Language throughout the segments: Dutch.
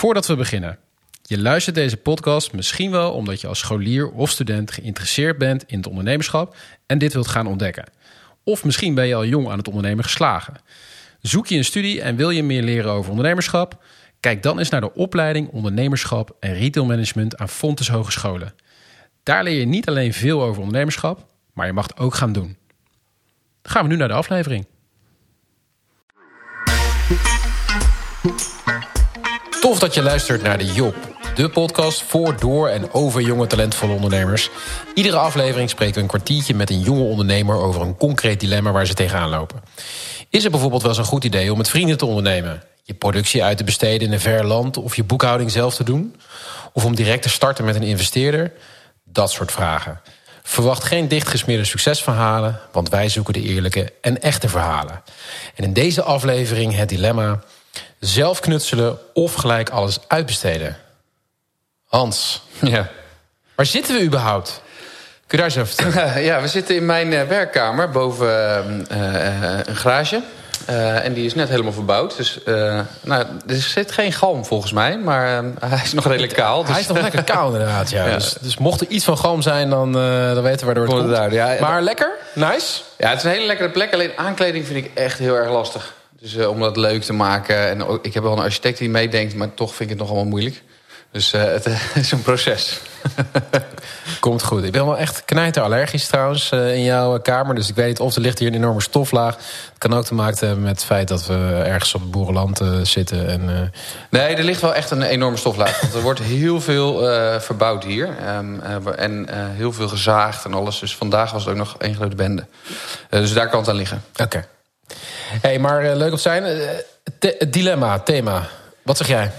Voordat we beginnen. Je luistert deze podcast misschien wel omdat je als scholier of student geïnteresseerd bent in het ondernemerschap en dit wilt gaan ontdekken. Of misschien ben je al jong aan het ondernemen geslagen. Zoek je een studie en wil je meer leren over ondernemerschap? Kijk dan eens naar de opleiding Ondernemerschap en Retailmanagement aan Fontes Hogescholen. Daar leer je niet alleen veel over ondernemerschap, maar je mag het ook gaan doen. Dan gaan we nu naar de aflevering. Tof dat je luistert naar de Job, de podcast voor, door en over jonge talentvolle ondernemers. Iedere aflevering spreken we een kwartiertje met een jonge ondernemer over een concreet dilemma waar ze tegenaan lopen. Is het bijvoorbeeld wel eens een goed idee om met vrienden te ondernemen? Je productie uit te besteden in een ver land of je boekhouding zelf te doen? Of om direct te starten met een investeerder? Dat soort vragen. Verwacht geen dichtgesmeerde succesverhalen, want wij zoeken de eerlijke en echte verhalen. En in deze aflevering het dilemma: zelf knutselen of gelijk alles uitbesteden. Hans, Ja. waar zitten we überhaupt? Kun je daar eens even vertellen? ja, we zitten in mijn eh, werkkamer boven eh, eh, een garage. Eh, en die is net helemaal verbouwd. Dus nou, er zit geen galm volgens mij, maar eh, hij is nog redelijk kaal. Dus Hij is nog lekker kaal inderdaad, ja. Ja. Dus, dus mocht er iets van galm zijn, dan, dan weten we waardoor het Komt uit, ja. maar lekker, nice. Ja, het is een hele lekkere plek. Alleen aankleding vind ik echt heel erg lastig. Dus eh, om dat leuk te maken. En ook, ik heb wel een architect die meedenkt, maar toch vind ik het nog allemaal moeilijk. Dus eh, het is een proces. Komt goed. Ik ben wel echt knijterallergisch trouwens eh, in jouw eh, kamer. Dus ik weet niet of er ligt hier een enorme stoflaag. Het kan ook te maken hebben met het feit dat we ergens op het boerenland eh, zitten. En, eh, Nee, er ligt wel echt een enorme stoflaag. Want er wordt heel veel eh, verbouwd hier. Ehm, eh, en eh, heel veel gezaagd en alles. Dus vandaag was het ook nog één grote bende. Eh, dus daar kan het aan liggen. Oké. Hey, maar eh, leuk op zijn. Eh, het dilemma, thema. Wat zeg jij?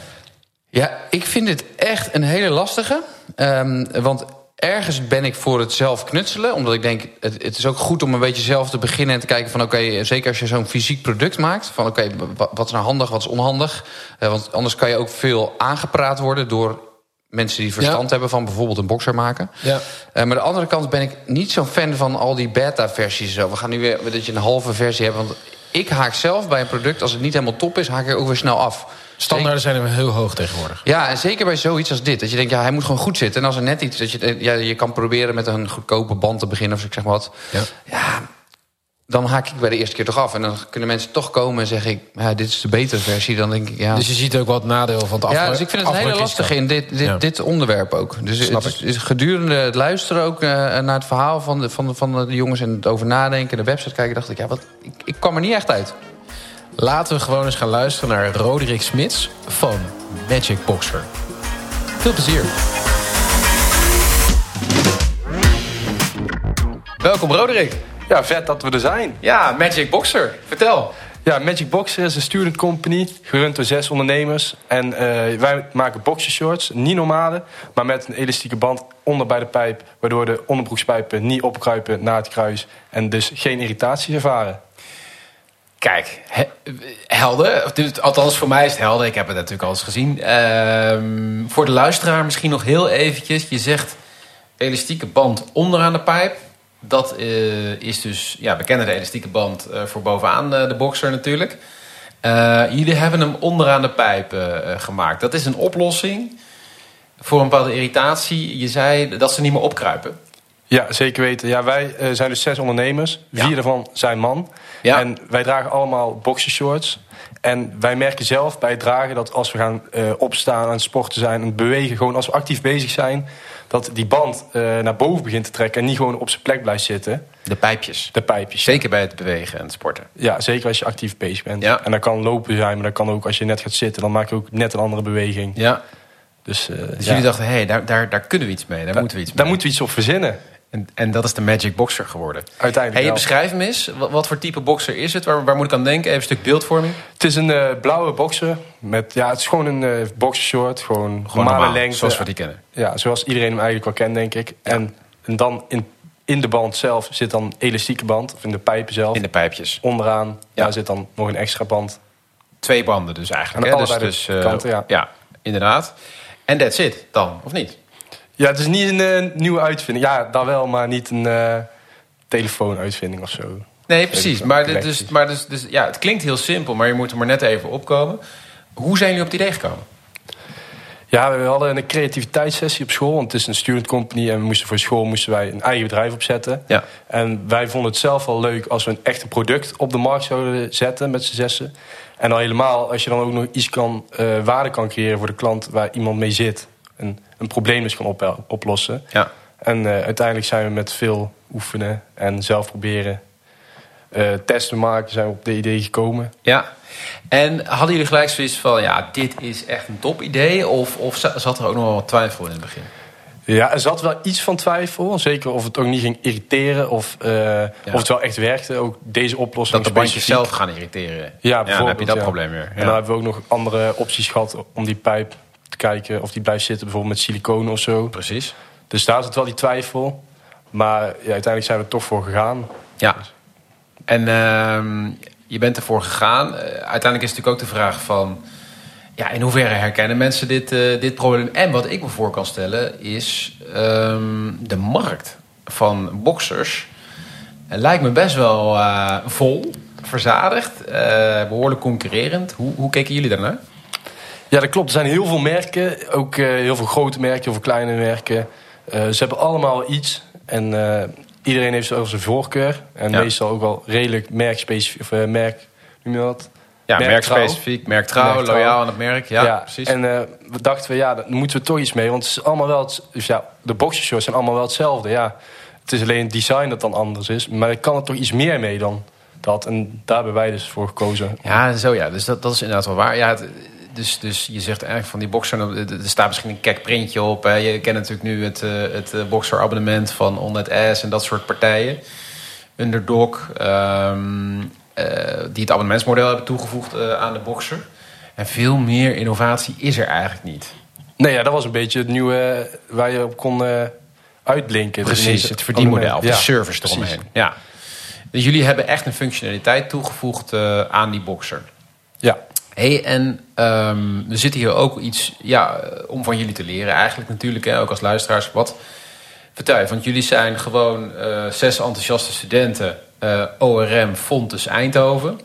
Ja, ik vind dit echt een hele lastige. Ehm, want ergens ben ik voor het zelf knutselen. Omdat ik denk, het, het is ook goed om een beetje zelf te beginnen... en te kijken van, oké, zeker als je zo'n fysiek product maakt... van, oké, wa- wat is nou handig, wat is onhandig? Eh, want anders kan je ook veel aangepraat worden... door mensen die verstand Ja. hebben van bijvoorbeeld een boxer maken. Ja. Eh, maar aan de andere kant ben ik niet zo'n fan van al die beta-versies. We gaan nu weer dat je een halve versie hebt. Want ik haak zelf bij een product, als het niet helemaal top is... haak ik er ook weer snel af. Standaarden zijn er heel hoog tegenwoordig. Ja, en zeker bij zoiets als dit. Dat je denkt, ja, hij moet gewoon goed zitten. En als er net iets... Dat je, ja, je kan proberen met een goedkope band te beginnen of ik zeg maar wat. Ja. Ja, dan haak ik bij de eerste keer toch af. En dan kunnen mensen toch komen en zeggen... ik, ja, dit is de betere versie. Dan denk ik, ja... Dus je ziet ook wat nadeel van het afbreuk. Ja, dus ik vind het een hele lastige in dit, dit, Ja. dit onderwerp ook. Dus Snap het is, is gedurende het luisteren ook eh, naar het verhaal van de, van, de, van de jongens... en het over nadenken, de website kijken, dacht ik... ja, wat, ik, ik kwam er niet echt uit. Laten we gewoon eens gaan luisteren naar Roderick Smits van Magic Boxer. Veel plezier. Welkom Roderick. Ja, vet dat we er zijn. Ja, Magic Boxer. Vertel. Ja, Magic Boxer is een student company, gerund door zes ondernemers. En eh, wij maken boxershorts, niet normale, maar met een elastieke band onder bij de pijp, waardoor de onderbroekspijpen niet opkruipen naar het kruis en dus geen irritatie ervaren. Kijk, he- helder. Althans, voor mij is het helder. Ik heb het natuurlijk al eens gezien. Ehm, voor de luisteraar misschien nog heel eventjes. Je zegt elastieke band onderaan de pijp. Dat eh, is dus, ja, we kennen de elastieke band eh, voor bovenaan eh, de boxer natuurlijk. Jullie hebben hem onderaan de pijp gemaakt. Dat is een oplossing voor een bepaalde irritatie. Je zei dat ze niet meer opkruipen. Ja, zeker weten. Ja, wij eh, zijn dus zes ondernemers. Vier Ja. daarvan zijn man. Ja. En wij dragen allemaal boxershorts. En wij merken zelf bij het dragen dat als we gaan eh, opstaan, aan het sporten zijn, aan het bewegen, gewoon als we actief bezig zijn, dat die band eh, naar boven begint te trekken en niet gewoon op zijn plek blijft zitten. De pijpjes. De pijpjes. Zeker bij het bewegen en het sporten. Ja, zeker als je actief bezig bent. Ja. En dat kan lopen zijn, maar dat kan ook als je net gaat zitten, dan maak je ook net een andere beweging. Ja. Dus, Dus jullie dachten, hé, hey, daar, daar, daar kunnen we iets mee. Daar, Daar- moeten we iets Daar mee. moeten we iets op verzinnen. En, en dat is de Magic Boxer geworden. Uiteindelijk Hey, beschrijf hem eens. Wat, wat voor type boxer is het? Waar, waar moet ik aan denken? Even een stuk beeldvorming. Het is een eh, blauwe boxer. Met, ja, het is gewoon een eh boxershort. Gewoon, normale normaal, lengte. Zoals we die kennen. Ja, zoals iedereen hem eigenlijk wel kent, denk ik. En, en dan in, in de band zelf zit dan elastieke band. Of in de pijpen zelf. In de pijpjes. Onderaan, Ja. daar zit dan nog een extra band. Twee banden dus eigenlijk. Aan hè? dus, dus, eh, kanten, ja. inderdaad. En that's it dan, of niet? Ja, het is niet een eh, nieuwe uitvinding. Ja, dat wel, maar niet een eh, telefoonuitvinding of zo. Nee, precies. Maar, Nee, dus, maar dus, dus, ja, het klinkt heel simpel, maar je moet er maar net even opkomen. Hoe zijn jullie op het idee gekomen? Ja, we hadden een creativiteitssessie op school. Want het is een student company en we moesten voor school moesten wij een eigen bedrijf opzetten. Ja. En wij vonden het zelf wel leuk als we een echte product op de markt zouden zetten met z'n zessen. En dan helemaal als je dan ook nog iets kan, eh, waarde kan creëren voor de klant waar iemand mee zit. En een probleem dus kan op, oplossen. Ja. En eh, uiteindelijk zijn we met veel oefenen en zelf proberen eh, testen maken, zijn we op de idee gekomen. Ja. En hadden jullie gelijk zoiets van, ja, dit is echt een top idee? Of, of za- zat er ook nog wel wat twijfel in het begin? Ja, er zat wel iets van twijfel. Zeker of het ook niet ging irriteren of, eh, of het wel echt werkte. Ook deze oplossing Dat de bandjes zelf gaan irriteren. Ja, dan heb je dat ja. probleem weer. En dan hebben we ook nog andere opties gehad om die pijp te kijken of die blijft zitten. Bijvoorbeeld met siliconen of zo. Precies. Dus daar zit wel die twijfel. Maar ja, uiteindelijk zijn we er toch voor gegaan. Ja. En ehm, je bent ervoor gegaan. Eh, uiteindelijk is natuurlijk ook de vraag van... Ja, in hoeverre herkennen mensen dit, eh, dit probleem? En wat ik me voor kan stellen is... ehm, de markt van boxers lijkt me best wel eh, vol, verzadigd, eh, behoorlijk concurrerend. Hoe, hoe keken jullie daarnaar? Ja, dat klopt. Er zijn heel veel merken. Ook eh, heel veel grote merken, heel veel kleine merken. Eh, ze hebben allemaal iets. En eh, iedereen heeft zo zijn voorkeur. En Ja. meestal ook wel redelijk merkspecifiek. Of merk, noem je dat? Ja, merkspecifiek, merktrouw, Merktrouw. loyaal aan het merk. Ja, precies. En we dachten we, ja, daar moeten we toch iets mee. Want het is allemaal wel dus ja, de boxershorts zijn allemaal wel hetzelfde. Ja, het is alleen het design dat dan anders is. Maar ik kan er toch iets meer mee dan dat. En daar hebben wij dus voor gekozen. Ja, zo ja. Dus dat, dat is inderdaad wel waar. Ja, het- dus, dus je zegt eigenlijk van die boxer, er staat misschien een kek printje op. Hè. Je kent natuurlijk nu het, eh, het eh, boxerabonnement van On Ass en dat soort partijen. Underdog, ehm, eh, die het abonnementsmodel hebben toegevoegd aan de boxer. En veel meer innovatie is er eigenlijk niet. Nee, ja, dat was een beetje het nieuwe waar je op kon eh, uitblinken. Dus Precies, het verdienmodel, Ja, de service eromheen. Ja. Dus jullie hebben echt een functionaliteit toegevoegd aan die boxer. Ja, Hey, en ehm, er zit hier ook iets ja, eh, om van jullie te leren, eigenlijk natuurlijk, hè, ook als luisteraars. Wat vertel je? Want jullie zijn gewoon eh, zes enthousiaste studenten, eh, ORM Fontes Eindhoven.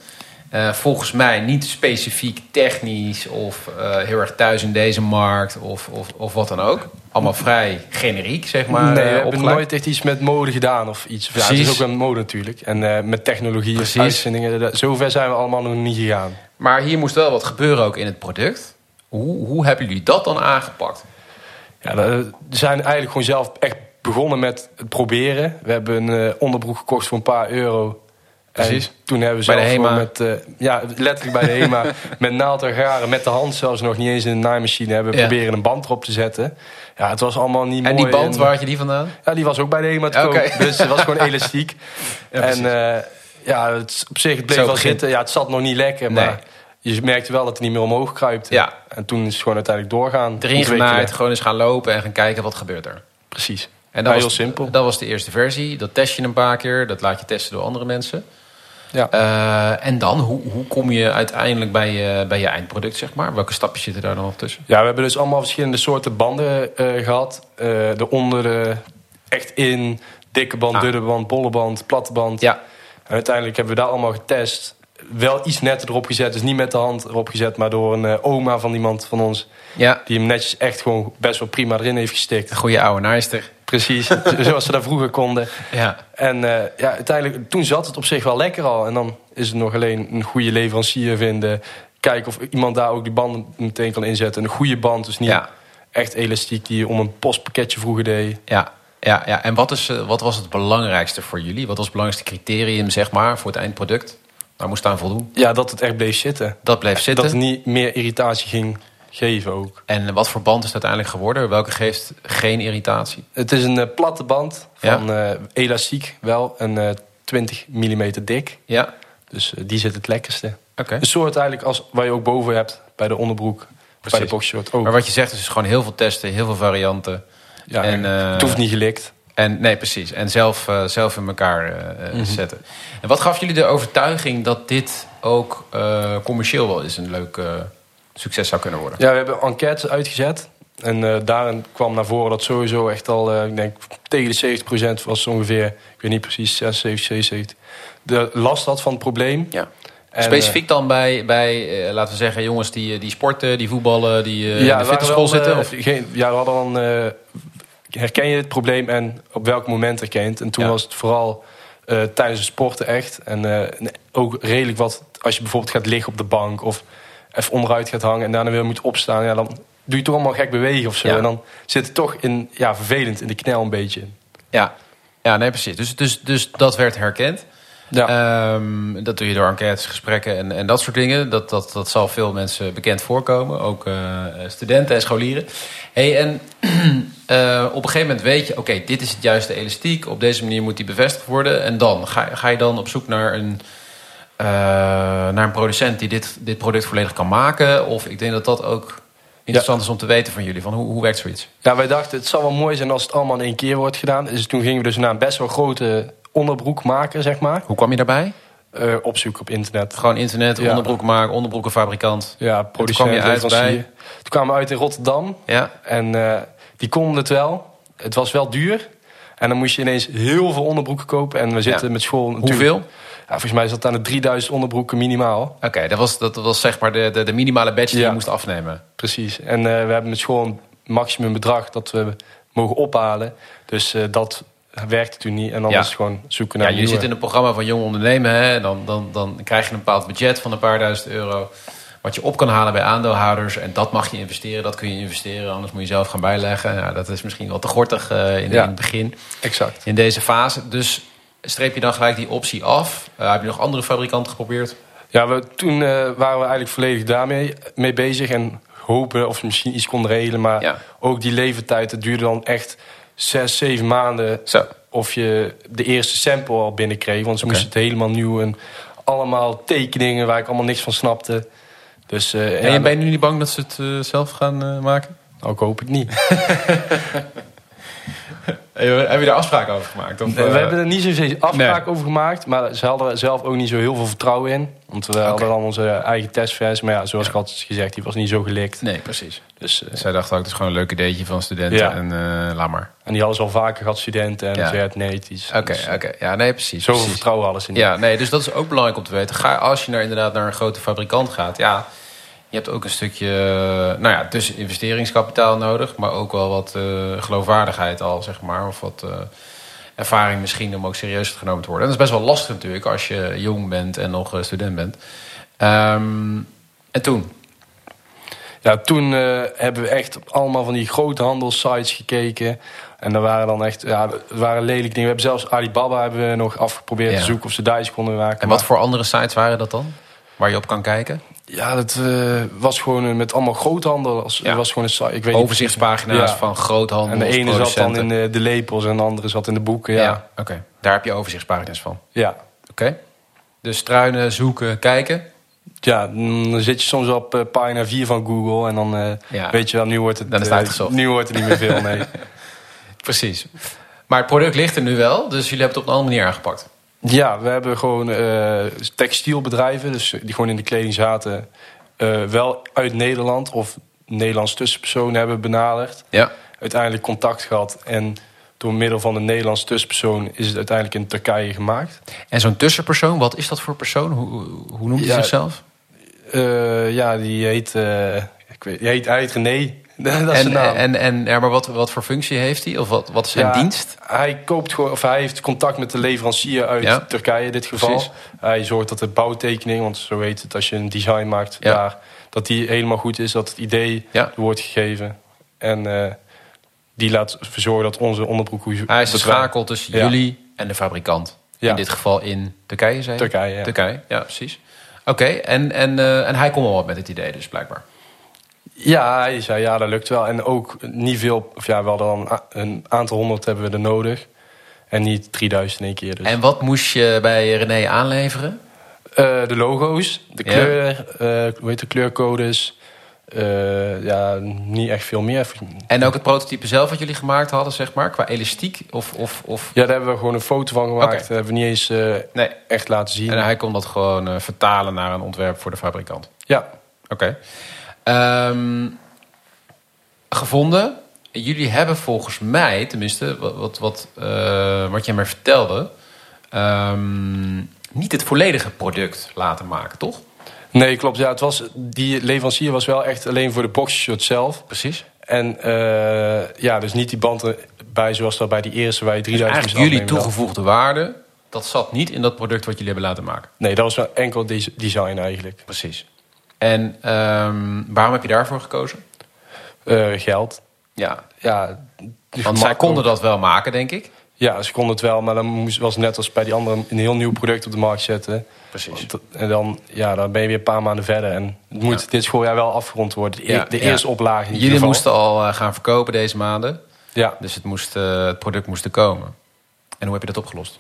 Eh, volgens mij niet specifiek technisch of eh, heel erg thuis in deze markt of, of, of wat dan ook. Allemaal vrij generiek, zeg maar. nee, we eh, hebben opgeleid. nooit echt iets met mode gedaan of iets. Ja, het is ook wel mode natuurlijk. En met technologie Precies. uitvindingen. dat- Zover zijn we allemaal nog niet gegaan. Maar hier moest wel wat gebeuren ook in het product. Hoe, hoe hebben jullie dat dan aangepakt? Ja, we zijn eigenlijk gewoon zelf echt begonnen met het proberen. We hebben een onderbroek gekocht voor een paar euro. Precies. En toen hebben we Bij de zelf HEMA. met, eh, ja, letterlijk bij de HEMA, met naald en garen, met de hand zelfs nog niet eens in een naaimachine, hebben Ja. proberen een band erop te zetten. Ja, het was allemaal niet En mooi. die band, waar had je die vandaan? Ja, die was ook bij de HEMA te koop. Dus het was gewoon elastiek. Ja, en eh, ja, het, op zich het bleef Zo wel begint. zitten. Ja, het zat nog niet lekker, Nee. maar je merkte wel dat het niet meer omhoog kruipte. Ja. En toen is het gewoon uiteindelijk doorgaan. Erin genaaid, gewoon eens gaan lopen en gaan kijken wat gebeurt er. Precies. En Ja, dat heel was, simpel. Dat was de eerste versie. Dat test je een paar keer. Dat laat je testen door andere mensen. Ja. Eh, en dan, hoe, hoe kom je uiteindelijk bij je, bij je eindproduct, zeg maar? Welke stapjes zitten daar dan nog tussen? Ja, we hebben dus allemaal verschillende soorten banden eh, gehad. Eh, de onder, de echt in, dikke band, Ah. dunne band, bolle band, platte band. Ja, En uiteindelijk hebben we daar allemaal getest. Wel iets netter erop gezet, dus niet met de hand erop gezet, maar door een eh, oma van iemand van ons. ja. Die hem netjes echt gewoon best wel prima erin heeft gestikt. Een goede oude naaister. Precies, zoals ze dat vroeger konden. Ja. En eh, ja, uiteindelijk, toen zat het op zich wel lekker al. En dan is het nog alleen een goede leverancier vinden. Kijken of iemand daar ook die banden meteen kan inzetten. Een goede band, dus niet Ja. echt elastiek die je om een postpakketje vroeger deed. Ja, ja, ja. En wat, is, eh, wat was het belangrijkste voor jullie? Wat was het belangrijkste criterium, zeg maar, voor het eindproduct? Waar moest aan voldoen? Ja, dat het echt bleef zitten. Dat bleef zitten. Dat het niet meer irritatie ging geven ook. En wat voor band is het uiteindelijk geworden? Welke geeft geen irritatie? Het is een eh, platte band Ja. van eh, elastiek wel. En eh 20 mm dik. Ja, Dus eh, die zit het lekkerste. oké. Een soort eigenlijk als waar je ook boven hebt bij de onderbroek. Bij de boxshort ook. Maar wat je zegt is gewoon heel veel testen, heel veel varianten. ja, en, eh, het hoeft niet gelikt. En nee, precies. En zelf, eh, zelf in elkaar eh, eh, Mhm. zetten. En wat gaf jullie de overtuiging dat dit ook eh, commercieel wel eens een leuk eh, succes zou kunnen worden? Ja, we hebben enquêtes uitgezet. En eh, daarin kwam naar voren dat sowieso echt al, eh, ik denk tegen de 70% was ongeveer, ik weet niet precies, 76, 77, de last had van het probleem. Ja. En, Specifiek dan bij, bij eh, laten we zeggen, jongens die, die sporten, die voetballen, die eh, in de fitnessschool zitten? eh, Of? geen, ja, we hadden dan... eh, herken je het probleem en op welk moment herken je het? En toen Ja. was het vooral eh, tijdens het sporten echt. En eh, en ook redelijk wat... Als je bijvoorbeeld gaat liggen op de bank... of even onderuit gaat hangen en daarna weer moet opstaan... Ja, dan doe je toch allemaal gek bewegen of zo. Ja. En dan zit het toch in, ja, vervelend in de knel een beetje. Ja. ja, nee, precies. Dus, dus, dus dat werd herkend. Ja. Ehm, dat doe je door enquêtes, gesprekken en, en dat soort dingen. Dat, dat, dat zal veel mensen bekend voorkomen. Ook eh, studenten en scholieren. Hey, en eh, op een gegeven moment weet je... oké, dit is het juiste elastiek. Op deze manier moet die bevestigd worden. En dan? Ga, ga je dan op zoek naar een, eh, naar een producent... die dit, dit product volledig kan maken? Of ik denk dat dat ook interessant is om te weten van jullie. Van hoe, hoe werkt zoiets? Ja, wij dachten het zal wel mooi zijn als het allemaal in één keer wordt gedaan. Dus toen gingen we dus naar een best wel grote onderbroek maken, zeg maar. Hoe kwam je daarbij? Eh opzoeken op internet. Gewoon internet, Ja. onderbroeken maken, onderbroekenfabrikant. Ja, kwam producent, je uit bij? Toen kwamen we uit in Rotterdam. Ja, En eh, die konden het wel. Het was wel duur. En dan moest je ineens heel veel onderbroeken kopen. En we zitten Ja. met school... hoeveel? Ja, volgens mij zat het aan de 3000 onderbroeken minimaal. Oké, dat, was, dat was zeg maar de, de, de minimale badge die Ja. je moest afnemen. Precies. En eh, we hebben met school een maximum bedrag dat we mogen ophalen. Dus eh, dat werkte toen niet. En dan Ja. is het gewoon zoeken Ja, naar je nieuwe. zit in een programma van jong ondernemen. Hè? Dan, dan, dan krijg je een bepaald budget van een paar duizend euro. Wat je op kan halen bij aandeelhouders. En dat mag je investeren, dat kun je investeren. Anders moet je zelf gaan bijleggen. Ja, dat is misschien wel te gortig eh, in, Ja. in het begin. Exact. In deze fase. Dus streep je dan gelijk die optie af. Eh, heb je nog andere fabrikanten geprobeerd? Ja, we, toen eh, waren we eigenlijk volledig daarmee mee bezig. En hopen of we misschien iets konden regelen. Maar Ja. ook die levertijd, het duurde dan echt zes, zeven maanden. Zo. Of je de eerste sample al binnenkreeg. Want ze moesten het helemaal nieuw. En allemaal tekeningen waar ik allemaal niks van snapte. Dus eh, en ja, ben je nu niet bang dat ze het zelf gaan maken? nou, ik hoop het niet. Heb je daar afspraken over gemaakt? Of, we eh, hebben er niet zozeer afspraak over gemaakt. Maar ze hadden er zelf ook niet zo heel veel vertrouwen in. Want we hadden dan onze eigen testversie. Maar ja, zoals ik had gezegd, die was niet zo gelikt. Nee, precies. Dus, eh, Zij dachten ook, het is gewoon een leuk ideetje van studenten. Ja. En eh, laat maar. en die hadden ze al vaker gehad, studenten. En Ja. ze nee, het is... Oké, dus, oké. Ja, nee, precies. Zoveel precies. vertrouwen hadden ze niet. Ja, nee, dus dat is ook belangrijk om te weten. Ga, als je naar, inderdaad naar een grote fabrikant gaat, ja, je hebt ook een stukje, eh, nou ja, dus investeringskapitaal nodig, maar ook wel wat eh, geloofwaardigheid al, zeg maar, of wat eh, ervaring misschien om ook serieus genomen te worden. En dat is best wel lastig natuurlijk als je jong bent en nog student bent. Ehm, en toen? Ja, toen hebben we echt op allemaal van die grote handelssites gekeken. En er waren dan echt, ja, er waren lelijke dingen. We hebben zelfs Alibaba hebben we nog afgeprobeerd Ja. te zoeken of ze daar iets konden maken. En wat voor andere sites waren dat dan? Waar je op kan kijken? Ja, dat eh, was gewoon eh, met allemaal groothandel. Als, Ja. was gewoon een. Ik weet Overzichtspagina's Ja. van groothandel. En de ene zat dan in de, de lepels en de andere zat in de boeken. Ja, Ja, oké. Daar heb je overzichtspagina's van. ja. Oké. Dus struinen, zoeken, kijken. ja dan zit je soms op eh, pagina 4 van Google. En dan eh, Ja. weet je wel, nu wordt het, Dan is het eh, nu wordt het niet meer veel, nee. Precies. Maar het product ligt er nu wel, dus jullie hebben het op een andere manier aangepakt. Ja, we hebben gewoon eh, textielbedrijven, dus die gewoon in de kleding zaten, eh, wel uit Nederland of Nederlands tussenpersoon hebben benaderd. Ja. Uiteindelijk contact gehad en door middel van een Nederlands tussenpersoon is het uiteindelijk in Turkije gemaakt. En zo'n tussenpersoon, wat is dat voor persoon? Hoe, hoe noemt hij Ja. zichzelf? Eh, ja, die heet, eh, ik weet, die heet, hij heet René. dat is zijn En, naam. en, en ja, maar wat, wat voor functie heeft hij? Of wat, wat is zijn Ja, dienst? Hij koopt gewoon, of hij heeft contact met de leverancier uit Ja. Turkije in dit geval. Precies. Hij zorgt dat de bouwtekening, want zo heet het als je een design maakt Ja. daar, dat die helemaal goed is, dat het idee wordt gegeven. En eh, die laat verzorgen dat onze onderbroek Hij is de dat wij- schakel tussen jullie en de fabrikant. Ja. In dit geval in Turkije, zei je? Turkije, ja. Turkije, ja, precies. Oké, en, en, eh, en hij kon wel wat met het idee dus, blijkbaar. Ja, hij zei ja, dat lukt wel. En ook niet veel, of ja, wel dan een aantal honderd hebben we er nodig. En niet 3000 in één keer. Dus. En wat moest je bij René aanleveren? Eh, de logo's, de Ja. kleur, eh, hoe heet de kleurcodes. Eh, ja, niet echt veel meer. En ook het prototype zelf wat jullie gemaakt hadden, zeg maar, qua elastiek? Of, of, of... Ja, daar hebben we gewoon een foto van gemaakt. Oké. Dat hebben we niet eens Nee. echt laten zien. En hij kon dat gewoon vertalen naar een ontwerp voor de fabrikant. Ja, Oké. Ehm, gevonden. Jullie hebben volgens mij, tenminste, wat, wat, wat, eh, wat jij mij vertelde. ehm, niet het volledige product laten maken, toch? Nee, klopt. Ja, het was, die leverancier was wel echt alleen voor de boxershort zelf. Precies. En eh, ja, dus niet die band erbij zoals dat bij die eerste waar je 3000 Dus jullie toegevoegde waarde, dat zat niet in dat product wat jullie hebben laten maken. Nee, dat was wel enkel des- design eigenlijk. Precies. En ehm, waarom heb je daarvoor gekozen? Eh, geld. Ja, Ja, want zij konden dat wel maken, denk ik. Ja, ze konden het wel, maar dan moest, was het net als bij die andere een heel nieuw product op de markt zetten. Precies. Want- En dan, ja, dan ben je weer een paar maanden verder. En het moet Ja. dit schooljaar wel afgerond worden. De, e- Ja, de ja. eerste oplage ieder Jullie geval. moesten al eh, gaan verkopen deze maanden. Ja, Dus het, moest, eh, het product moest er komen. En hoe heb je dat opgelost?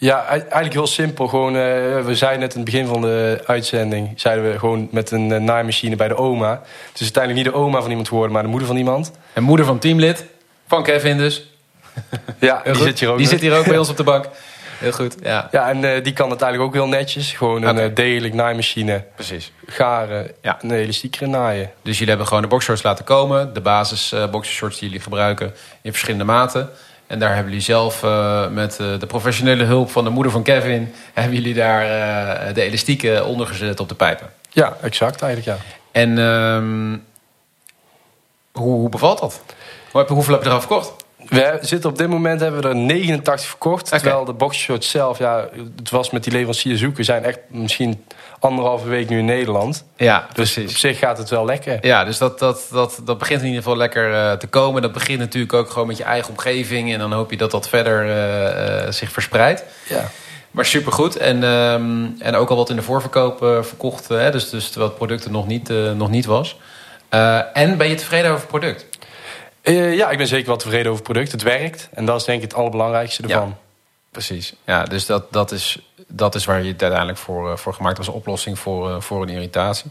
Ja, ei- eigenlijk heel simpel. Gewoon, eh, we zeiden net in het begin van de uitzending... zeiden we gewoon met een eh, naaimachine bij de oma. Het is uiteindelijk niet de oma van iemand geworden, maar de moeder van iemand. En moeder van teamlid, van Kevin dus. Ja, die zit hier ook Die zit hier ook bij ons op de bank. Heel goed, ja. Ja, en eh, die kan het eigenlijk ook heel netjes. Gewoon een degelijk naaimachine, Precies. garen, Ja. een elastiekere naaien. Dus jullie hebben gewoon de boxershorts laten komen. De basis boxershorts die jullie gebruiken in verschillende maten. En daar hebben jullie zelf eh, met eh, de professionele hulp van de moeder van Kevin... hebben jullie daar eh, de elastieken onder gezet op de pijpen. Ja, exact eigenlijk, ja. En ehm, hoe, hoe bevalt dat? Hoe heb, hoeveel heb je eraf verkocht? We zitten op dit moment hebben we er 89 verkocht. Terwijl de boxshort zelf, ja, het was met die leverancier zoeken, zijn echt misschien anderhalve week nu in Nederland. Ja, Dus op zich gaat het wel lekker. Ja, dus dat, dat, dat, dat begint in ieder geval lekker eh, te komen. Dat begint natuurlijk ook gewoon met je eigen omgeving. En dan hoop je dat dat verder eh, eh, zich verspreidt. Ja. Maar supergoed. En, ehm, en ook al wat in de voorverkoop verkocht. hè, dus, dus terwijl het product er nog niet, nog niet was. En ben je tevreden over het product? Ja, ik ben zeker wel tevreden over het product. Het werkt. En dat is denk ik het allerbelangrijkste ervan. Precies. Ja, dus dat, dat, is, dat is waar je het uiteindelijk voor, eh, voor gemaakt was. Een oplossing voor, eh, voor een irritatie.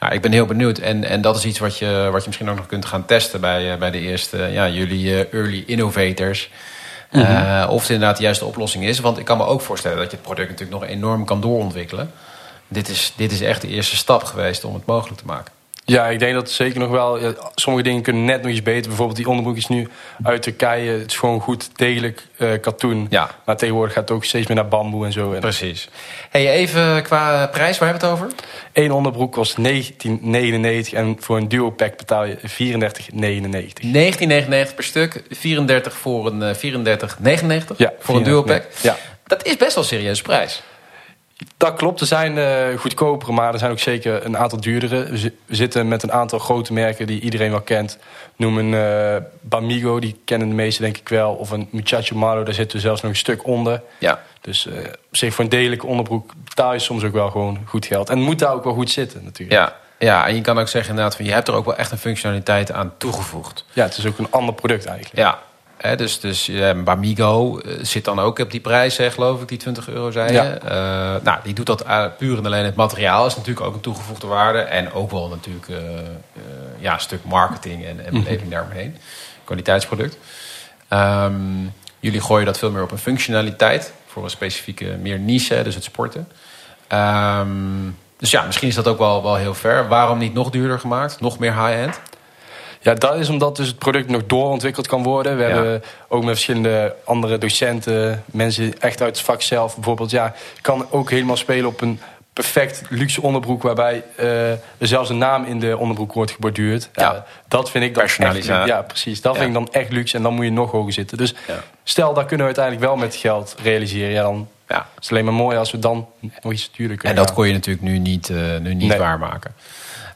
Nou, ik ben heel benieuwd. En, en dat is iets wat je, wat je misschien ook nog kunt gaan testen bij, eh, bij de eerste, ja, jullie early innovators. Eh, of het inderdaad de juiste oplossing is. Want ik kan me ook voorstellen dat je het product natuurlijk nog enorm kan doorontwikkelen. Dit is, dit is echt de eerste stap geweest om het mogelijk te maken. Ja, ik denk dat zeker nog wel... ja, sommige dingen kunnen net nog iets beter. Bijvoorbeeld die onderbroek is nu uit Turkije. Het is gewoon goed degelijk eh, katoen. Ja. Maar tegenwoordig gaat het ook steeds meer naar bamboe en zo. Precies. Hey, even qua prijs, waar hebben we het over? één onderbroek kost 19,99 en voor een duo pack betaal je 34,99. 19,99 per stuk, 34 voor een eh, 34,99 Ja, voor een duo pack. Ja. Dat is best wel een serieuze prijs. Dat klopt, er zijn eh goedkopere, maar er zijn ook zeker een aantal duurdere. We zi- we zitten met een aantal grote merken die iedereen wel kent. Noem een eh, Bamigo, die kennen de meesten denk ik wel. Of een Muchacho Malo, daar zitten we zelfs nog een stuk onder. Ja. Dus eh, op zich voor een degelijke onderbroek betaal je soms ook wel gewoon goed geld. En moet daar ook wel goed zitten natuurlijk. Ja, ja, en je kan ook zeggen inderdaad van je hebt er ook wel echt een functionaliteit aan toegevoegd. Ja, het is ook een ander product eigenlijk. Ja, hè, dus, dus eh, Bamigo eh, zit dan ook op die prijs, hè, geloof ik, die 20 euro zei je. Ja. Eh, nou, die doet dat eh, puur en alleen het materiaal is natuurlijk ook een toegevoegde waarde. En ook wel natuurlijk ja, een stuk marketing en, en beleving daaromheen. Kwaliteitsproduct. Ehm, jullie gooien dat veel meer op een functionaliteit voor een specifieke meer niche, dus het sporten. Ehm, dus ja, misschien is dat ook wel, wel heel ver. Waarom niet nog duurder gemaakt? Nog meer high-end? Ja, dat is omdat dus het product nog doorontwikkeld kan worden. We Ja. hebben ook met verschillende andere docenten, mensen echt uit het vak zelf bijvoorbeeld. Ja, kan ook helemaal spelen op een perfect luxe onderbroek... waarbij eh, er zelfs een naam in de onderbroek wordt geborduurd. Ja. dat vind ik dan echt. Ja, precies. Dat Ja. vind ik dan echt luxe en dan moet je nog hoger zitten. Dus Ja. stel, dat kunnen we uiteindelijk wel met geld realiseren. Ja, dan Ja. is het alleen maar mooi als we dan nog iets duurder En kunnen dat gaan. kon je natuurlijk nu niet, eh, nu niet Nee. waarmaken.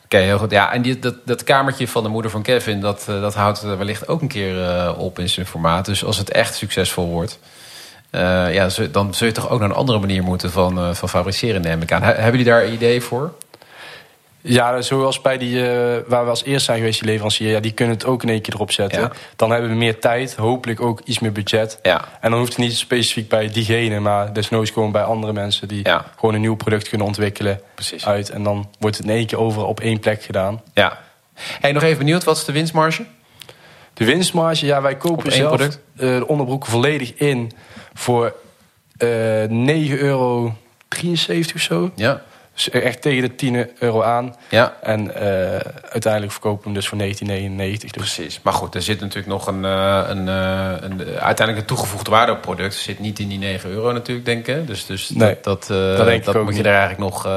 Oké, heel goed. Ja, en die, dat, dat kamertje van de moeder van Kevin, dat, eh, dat houdt wellicht ook een keer eh, op in zijn formaat. Dus als het echt succesvol wordt, eh, ja, dan zul je toch ook naar een andere manier moeten van, van fabriceren, neem ik aan. He- hebben jullie daar een idee voor? Ja, zoals bij die eh, waar we als eerst zijn geweest, die leverancier, ja, die kunnen het ook in één keer erop zetten. Ja. Dan hebben we meer tijd, hopelijk ook iets meer budget. Ja. En dan hoeft het niet specifiek bij diegene, maar desnoods gewoon bij andere mensen die Ja. gewoon een nieuw product kunnen ontwikkelen Precies. uit. En dan wordt het in één keer overal op één plek gedaan. Ja. Hey, nog even benieuwd, wat is de winstmarge? De winstmarge, ja, wij Op kopen zelf eh, de onderbroeken volledig in voor eh 9,73 euro of zo. Ja. Dus echt tegen de 10 euro aan. Ja. En eh, uiteindelijk verkopen we hem dus voor 19,99. Dus Precies. Maar goed, er zit natuurlijk nog een, eh, een, eh, een, uiteindelijk een toegevoegde waarde op product. zit niet in die 9 euro natuurlijk, denk ik. Dus, dus Nee, dat, dat, dat denk ik ook moet je er eigenlijk nog,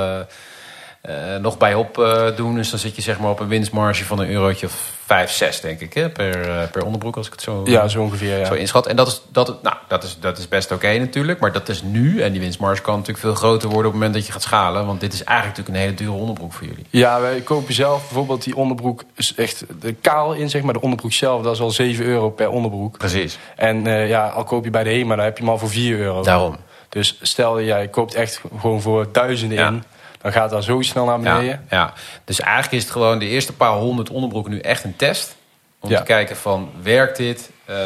eh, nog bij op eh, doen. Dus dan zit je zeg maar op een winstmarge van een eurotje of 5, 6, denk ik, hè, per, eh, per onderbroek, als ik het zo, ja, zo ongeveer. Ja. zo inschat. En dat is, dat, nou, dat is, dat is best oké natuurlijk. Maar dat is nu. En die winstmarge kan natuurlijk veel groter worden op het moment dat je gaat schalen. Want dit is eigenlijk natuurlijk een hele dure onderbroek voor jullie. Ja, wij kopen zelf bijvoorbeeld die onderbroek is echt de kaal in, zeg maar. De onderbroek zelf, dat is al 7 euro per onderbroek. Precies. En ja, al koop je bij de HEMA, dan heb je hem al voor 4 euro. Daarom. Dus stel jij koopt echt gewoon voor duizenden Ja. in, dan gaat dat zo snel naar beneden. Ja, ja, dus eigenlijk is het gewoon de eerste paar honderd onderbroeken nu echt een test. Om Ja. te kijken van, werkt dit? Ehm,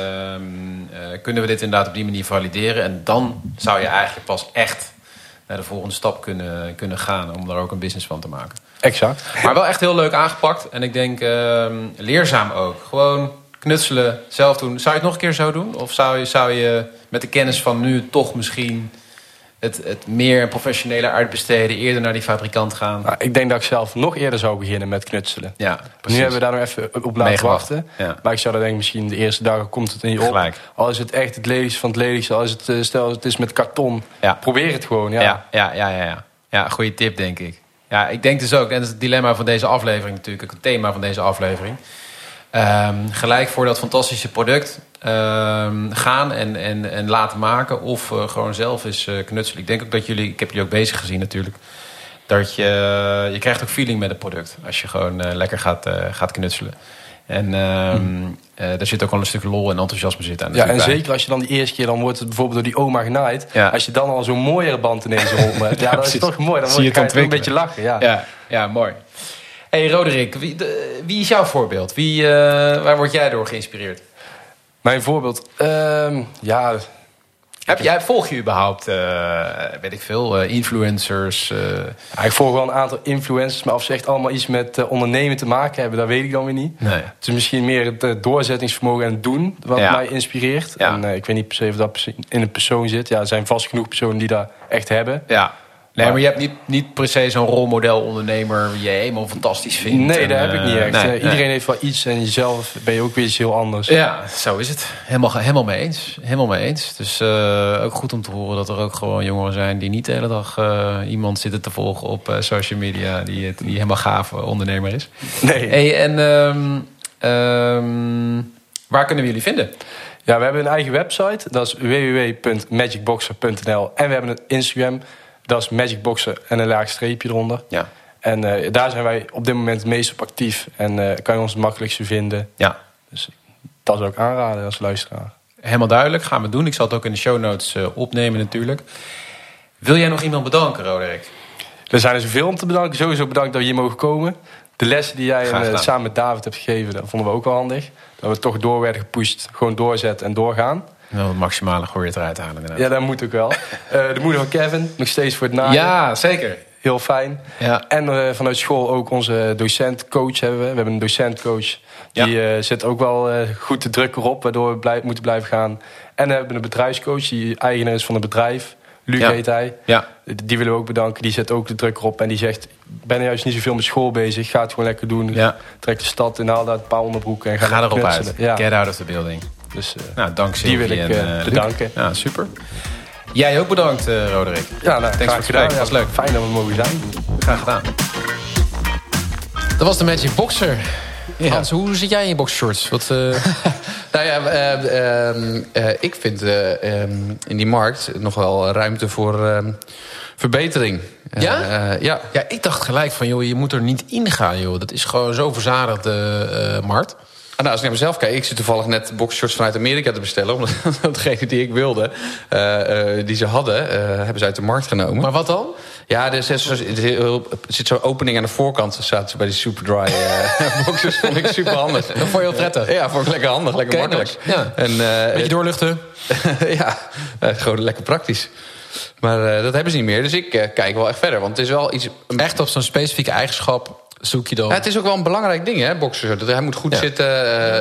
eh, kunnen we dit inderdaad op die manier valideren? En dan zou je eigenlijk pas echt naar de volgende stap kunnen, kunnen gaan... om daar ook een business van te maken. Exact. Maar wel echt heel leuk aangepakt. En ik denk ehm, leerzaam ook. Gewoon knutselen, zelf doen. Zou je het nog een keer zo doen? Of zou je, zou je met de kennis van nu toch misschien... Het, het meer professionele uitbesteden, eerder naar die fabrikant gaan? Nou, ik denk dat ik zelf nog eerder zou beginnen met knutselen. Ja, Nu hebben we daar nog even op laten wachten. Ja. Maar ik zou dan denken, misschien de eerste dagen komt het in je op. Gelijk. Al is het echt het lelijkste van het lelijkste. Al is het, eh, stel het is met karton. Ja. Probeer het gewoon, ja. Ja, ja, ja, ja. Ja, ja goede tip, denk ik. Ja, ik denk dus ook, en dat is het dilemma van deze aflevering natuurlijk, het thema van deze aflevering. Ehm, gelijk voor dat fantastische product ehm, gaan en, en, en laten maken. Of eh, gewoon zelf eens eh, knutselen. Ik denk ook dat jullie, ik heb jullie ook bezig gezien natuurlijk. Dat je, je krijgt ook feeling met het product. Als je gewoon eh, lekker gaat, gaat knutselen. En ehm eh, daar zit ook wel een stuk lol en enthousiasme zit aan. Ja, en bij. zeker als je dan die eerste keer, dan wordt het bijvoorbeeld door die oma genaaid. Ja. Als je dan al zo'n mooiere band ineens rond hebt. Ja, dat is toch mooi. Dan Zie je het een beetje lachen. Ja. Ja, ja mooi. Hey, Roderick, wie, de- wie is jouw voorbeeld? Wie, eh, waar word jij door geïnspireerd? Mijn voorbeeld, ehm, ja, Heb jij, volg je überhaupt, eh, weet ik veel, eh, influencers? Ja, ik volg wel een aantal influencers, maar of ze echt allemaal iets met ondernemen te maken hebben, dat weet ik dan weer niet. nee. Het is misschien meer het doorzettingsvermogen en het doen wat Ja. mij inspireert. Ja. En ik weet niet per se of dat in een persoon zit. Ja, er zijn vast genoeg personen die dat echt hebben. Ja. Nee, Maar- je hebt niet, niet per se zo'n rolmodel ondernemer die je helemaal fantastisch vindt. Nee, dat heb ik niet eh, echt. nee, Eh, nee. Iedereen heeft wel iets en jezelf ben je ook weer iets heel anders. Ja, zo is het. Helemaal, helemaal mee eens. Helemaal mee eens. Dus eh, ook goed om te horen dat er ook gewoon jongeren zijn die niet de hele dag iemand zitten te volgen op social media die, het, die helemaal gaaf ondernemer is. Nee. Hey, en ehm, ehm, waar kunnen we jullie vinden? Ja, we hebben een eigen website. Dat is www.magicboxer.nl. En we hebben een Instagram. Dat is magicboxer en een laag streepje eronder. Ja. En eh, daar zijn wij op dit moment het meest op actief. En eh, kan je ons het makkelijkste vinden. Ja, Dus dat zou ik aanraden als luisteraar. helemaal duidelijk. Gaan we doen. Ik zal het ook in de show notes eh, opnemen natuurlijk. Wil jij nog iemand bedanken, Roderick? Er zijn er zoveel om te bedanken. Sowieso bedankt dat we hier mogen komen. De lessen die jij samen met David hebt gegeven, dat vonden we ook wel handig. Dat we toch door werden gepusht. Gewoon doorzetten en doorgaan. Wel het maximale gooi eruit halen inderdaad. Ja, dat moet ook wel. Eh, de moeder van Kevin, nog steeds voor het naaien. ja zeker. Heel fijn. Ja. En eh, vanuit school ook onze docent-coach hebben we. We hebben een docent-coach. Die eh, zit ook wel goed de druk erop, waardoor we blij- moeten blijven gaan. En we hebben een bedrijfscoach, die eigenaar is van het bedrijf. Luc Ja. heet hij. Ja, Die willen we ook bedanken. Die zet ook de druk erop. En die zegt, ik ben juist niet zoveel met school bezig. Ga het gewoon lekker doen. Ja. Trek de stad in, haal daar een paar onderbroeken. En ga, ga erop uit. Ja. Get out of the building. Dus, eh, Nou, dank Die wil ik, en, eh, Luc. bedanken. Ja, super. Jij ook bedankt, eh, Roderick. ja, nou, voor graag het gedaan. gesprek. Was leuk. Fijn dat we mogen zijn. Graag gedaan. Dat was de Magic Boxer. Hans, hoe zit jij in je boxshorts? Wat, eh, Nou ja, eh, ehm, eh, ik vind eh, ehm, in die markt nog wel ruimte voor ehm, verbetering. Ja? Eh, eh, ja. Ja, ik dacht gelijk van, joh, je moet er niet in gaan, joh. Dat is gewoon zo verzadigd, eh, eh, markt. Nou, als ik naar mezelf kijk, ik zit toevallig net boxershorts vanuit Amerika te bestellen. Omdat degene die ik wilde, eh, eh, die ze hadden, eh, hebben ze uit de markt genomen. Maar wat dan? Ja, er zit zo'n zo'n opening aan de voorkant. Zaten ze bij die Superdry eh boxers. Vond ik super handig. Dat vond je heel prettig? Ja, vond ik lekker handig, lekker Oké, makkelijk. Ja. En, Beetje doorluchten. ja, gewoon lekker praktisch. Maar dat hebben ze niet meer. Dus ik kijk wel echt verder. Want het is wel iets... Echt op zo'n specifieke eigenschap zoek je dan... Ja, het is ook wel een belangrijk ding, hè, boksen. Dat hij moet goed Ja. zitten.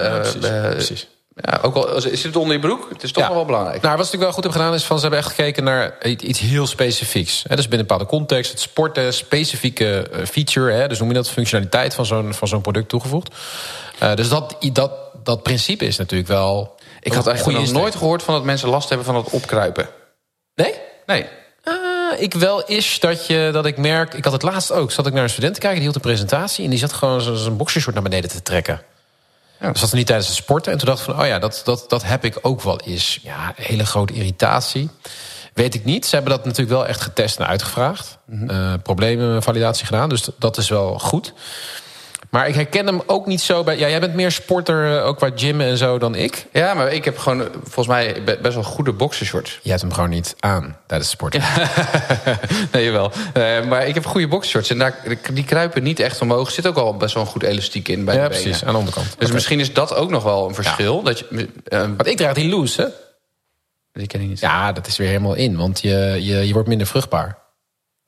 eh, precies, precies. Ja, ook al zit het onder je broek, het is toch Ja. nog wel belangrijk. Nou, wat ze natuurlijk wel goed hebben gedaan is van ze hebben echt gekeken naar iets heel specifieks. Hè, dus binnen een bepaalde context, het sporten, specifieke feature, hè, dus noem je dat functionaliteit van zo'n van zo'n product toegevoegd. Dus dat, dat, dat principe is natuurlijk wel. ik had eigenlijk nog nooit gehoord van dat mensen last hebben van het opkruipen. Nee? Nee. Ik wel is dat, je, dat ik merk... Ik had het laatst ook. Zat ik naar een student te kijken, die hield een presentatie... en die zat gewoon zijn boxershort naar beneden te trekken. Ja. Dus dat was niet tijdens het sporten. En toen dacht ik van, oh ja, dat, dat, dat heb ik ook wel eens. Ja, hele grote irritatie. Weet ik niet. Ze hebben dat natuurlijk wel echt getest en uitgevraagd. Eh, problemenvalidatie gedaan, dus dat is wel goed. Maar ik herken hem ook niet zo bij... Ja, jij bent meer sporter, eh, ook qua gymmen en zo, dan ik. Ja, maar ik heb gewoon volgens mij be- best wel goede boxershorts. Je hebt hem gewoon niet aan tijdens het sporten. nee, jawel. Eh, maar ik heb goede boxershorts en daar, die kruipen niet echt omhoog. Er zit ook al best wel een goed elastiek in bij Ja, de precies, benen. aan de onderkant. Dus misschien is dat ook nog wel een verschil. Dat je, eh, Want ik draag die loose, hè? die ken ik niet. Ja, dat is weer helemaal in, want je, je, je wordt minder vruchtbaar.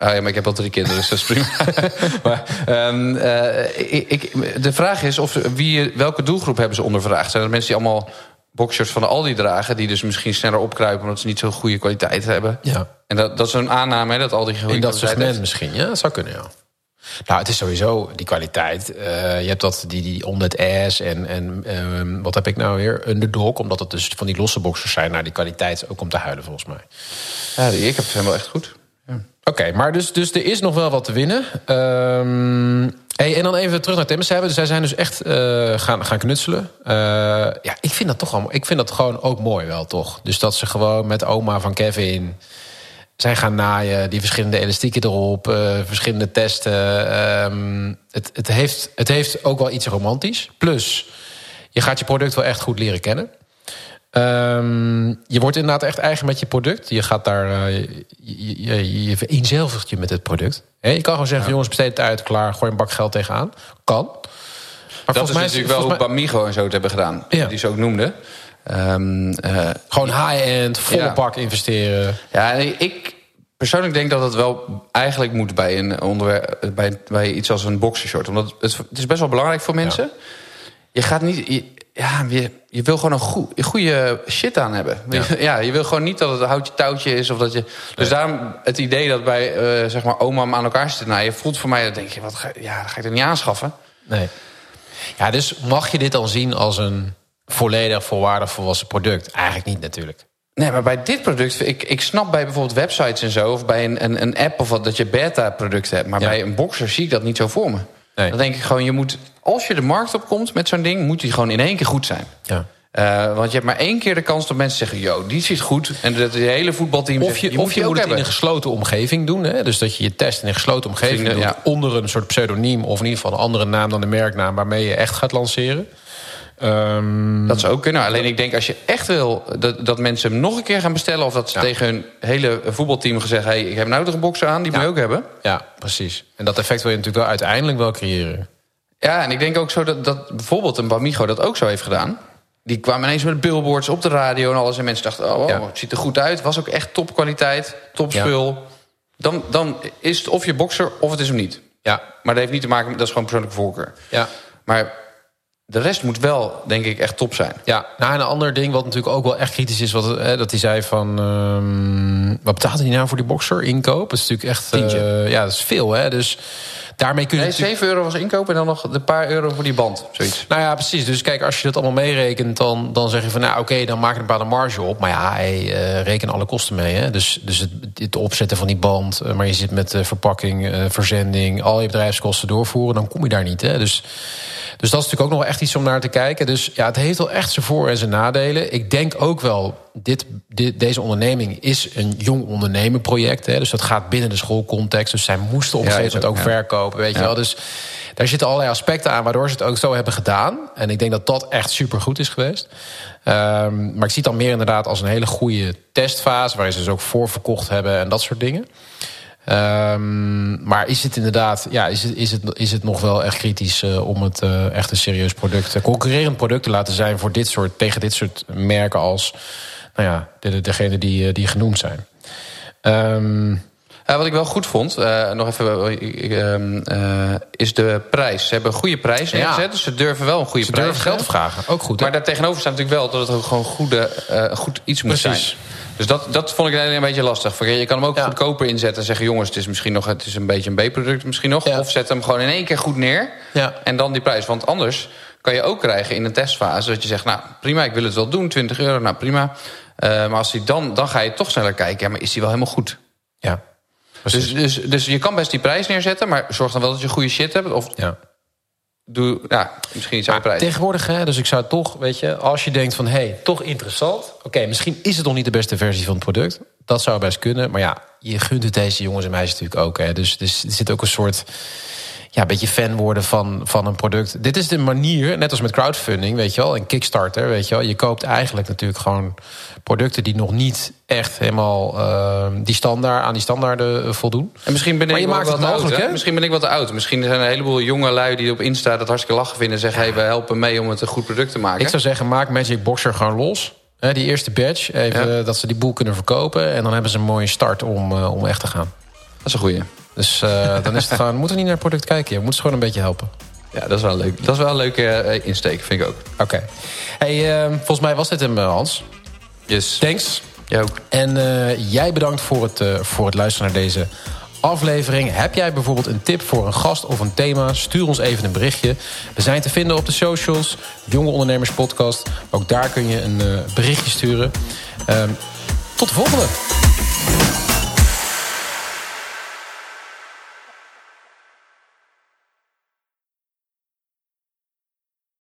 Ah, ja, maar ik heb al drie kinderen, dus dat is prima. maar, ehm, eh, ik, ik- de vraag is of wie, welke doelgroep hebben ze ondervraagd? Zijn dat mensen die allemaal boxshorts van de Aldi dragen... die dus misschien sneller opkruipen omdat ze niet zo'n goede kwaliteit hebben? Ja. En dat, dat is een aanname, hè, dat Aldi goede In dat segment heeft. misschien, ja, dat zou kunnen, ja. Nou, het is sowieso die kwaliteit. Eh, je hebt dat, die, die on that ass en, en ehm, wat heb ik nou weer? Underdog, omdat het dus van die losse boxers zijn. Nou, die kwaliteit is ook om te huilen, volgens mij. Ja, die- ik heb ze wel echt goed. Oké, maar dus, dus er is nog wel wat te winnen. Ehm, en dan even terug naar Timmer. Dus zij zijn dus echt eh, gaan, gaan knutselen. Eh, ja, ik vind dat toch wel. Ik vind dat gewoon ook mooi wel, toch? Dus dat ze gewoon met oma van Kevin zijn gaan naaien, die verschillende elastieken erop, eh, verschillende testen. Ehm, het, het, heeft, het heeft ook wel iets romantisch. Plus, je gaat je product wel echt goed leren kennen. Ehm, je wordt inderdaad echt eigen met je product. Je gaat daar, eh, je, je, je vereenzelvigt je met het product. Hè, je kan gewoon zeggen, jongens, besteed het uit, klaar, gooi een bak geld tegenaan. Kan. Maar Dat is mij natuurlijk wel hoe Bamigo en zo het hebben gedaan. Ja. Die ze ook noemden. Ehm, eh, Gewoon high-end, volle Ja. bak investeren. Ja, ik persoonlijk denk dat het wel eigenlijk moet bij, een onderwerp, bij, bij iets als een boxershort. Omdat het, het is best wel belangrijk voor mensen. Je gaat niet. Je, ja, je, je wil gewoon een goe- een goede shit aan hebben. Ja. Ja. je wil gewoon niet dat het een houtje touwtje is. Of dat je, dus daarom het idee dat bij eh, zeg maar oma aan elkaar zitten naaien... voelt voor mij, dat denk je, wat ga, ja, dat ga ik er niet aanschaffen. Nee. Ja, dus mag je dit dan zien als een volledig volwaardig volwassen product? Eigenlijk niet natuurlijk. Nee, maar bij dit product, ik, ik snap bij bijvoorbeeld websites en zo... of bij een, een, een app of wat, dat je beta-producten hebt. Maar Ja. bij een boxer zie ik dat niet zo voor me. Nee. Dan denk ik gewoon, je moet, als je de markt op komt met zo'n ding... moet die gewoon in één keer goed zijn. Ja. Eh, want je hebt maar één keer de kans dat mensen zeggen... yo, die zit goed. En dat het hele voetbalteam Of zegt, je, moet het in een gesloten omgeving doen. Hè? Dus dat je je test in een gesloten omgeving Vrienden, doet. ja. Onder een soort pseudoniem of in ieder geval een andere naam dan de merknaam waarmee je echt gaat lanceren. Ehm, Dat zou ook kunnen. Alleen ik denk als je echt wil dat, dat mensen hem nog een keer gaan bestellen... of dat ze Ja. tegen hun hele voetbalteam gezegd... hey, ik heb nou toch een boxer aan, die moet je ook hebben. ja, precies. En dat effect wil je natuurlijk wel uiteindelijk wel creëren. Ja, en ik denk ook zo dat, dat bijvoorbeeld een Bamigo dat ook zo heeft gedaan. Die kwamen ineens met billboards op de radio en alles. En mensen dachten, oh, wow, Ja. het ziet er goed uit. Was ook echt topkwaliteit, topspul. Dan, dan is het of je boxer of het is hem niet. Ja, Maar dat heeft niet te maken met, dat is gewoon persoonlijke voorkeur. ja. Maar de rest moet wel, denk ik, echt top zijn. Ja, nou, en een ander ding wat natuurlijk ook wel echt kritisch is... Wat, hè, dat hij zei van... ehm, wat betaalde hij nou voor die boxer? Inkoop? Dat is natuurlijk echt... Eh, ja, dat is veel, hè? Dus daarmee kun je Nee, natuurlijk- 7 euro was inkoop en dan nog een paar euro voor die band. Zoiets. Nou ja, precies. Dus kijk, als je dat allemaal meerekent... dan, dan zeg je van, nou oké, dan maak je een bepaalde marge op. Maar ja, hey, eh, reken alle kosten mee. Hè? Dus, dus het, het opzetten van die band... eh, maar je zit met verpakking, verzending... al je bedrijfskosten doorvoeren, dan kom je daar niet. Hè? Dus, dus dat is natuurlijk ook nog wel echt iets om naar te kijken. Dus ja, het heeft wel echt zijn voor- en zijn nadelen. Ik denk ook wel, dit, dit, deze onderneming is een jong ondernemenproject. Hè? Dus dat gaat binnen de schoolcontext. Dus zij moesten op een gegeven moment ook ook, ja. verkopen, weet je wel. Dus daar zitten allerlei aspecten aan waardoor ze het ook zo hebben gedaan. En ik denk dat dat echt supergoed is geweest. Ehm, maar ik zie het dan meer inderdaad als een hele goede testfase... waarin ze dus ook voorverkocht hebben en dat soort dingen. Ehm, maar is het inderdaad, ja, is het, is het, is het nog wel echt kritisch eh, om het eh, echt een serieus product, een concurrerend product te laten zijn voor dit soort, tegen dit soort merken als, nou ja, de, de- degene die, eh, die genoemd zijn. Ehm, Uh, wat ik wel goed vond, uh, nog even, uh, is de prijs. Ze hebben een goede prijs neergezet, ja. dus ze durven wel een goede ze prijs. Ze durven geld vragen, ook goed. Maar daartegenover staat natuurlijk wel dat het ook gewoon goede, goed iets moet Precies. zijn. Dus dat, dat vond ik een beetje lastig. Je kan hem ook Ja. goedkoper inzetten en zeggen... jongens, het is misschien nog het is een beetje een B-product misschien nog. Ja. Of zet hem gewoon in één keer goed neer. Ja. En dan die prijs. Want anders kan je ook krijgen in een testfase... dat je zegt, nou prima, ik wil het wel doen, 20 euro, nou prima. Eh, maar als die dan, dan ga je toch sneller kijken... ja, maar is die wel helemaal goed? Ja, Dus, dus, dus je kan best die prijs neerzetten... maar zorg dan wel dat je goede shit hebt. Of ja. Doe, ja, misschien iets aan prijs. Tegenwoordig, hè, dus ik zou toch, weet je, als je denkt van hé, hey, toch interessant. Oké, misschien is het nog niet de beste versie van het product. Dat zou best kunnen. Maar ja, je gunt het deze jongens en meisjes natuurlijk ook. Hè. Dus, dus er zit ook een soort. Ja, een beetje fan worden van, van een product. Dit is de manier, net als met crowdfunding, weet je wel, en Kickstarter, weet je wel. Je koopt eigenlijk natuurlijk gewoon producten die nog niet echt helemaal uh, die standaard, aan die standaarden voldoen. En misschien ben Maar ik je wel maakt wat het mogelijk, oud, hè? Misschien ben ik wat te oud. Misschien zijn er een heleboel jonge lui die op Insta dat hartstikke lachen vinden... en zeggen, hey, we helpen mee om het een goed product te maken. Ik zou zeggen, maak Magic Boxer gewoon los. Hè, die eerste badge, even Ja. dat ze die boel kunnen verkopen. En dan hebben ze een mooie start om, uh, om echt te gaan. Dat is een goeie. Dus uh, dan is het gewoon, we moeten niet naar het product kijken. We moeten ze gewoon een beetje helpen. Ja, dat is wel leuk. Dat is wel een leuke uh, insteek, vind ik ook. Oké. Hey, uh, volgens mij was dit hem, uh, Hans. Yes. Thanks. Jij ook. En uh, jij bedankt voor het, voor het luisteren naar deze aflevering. Heb jij bijvoorbeeld een tip voor een gast of een thema? Stuur ons even een berichtje. We zijn te vinden op de socials. Jonge Ondernemers Podcast. Ook daar kun je een berichtje sturen. tot de volgende.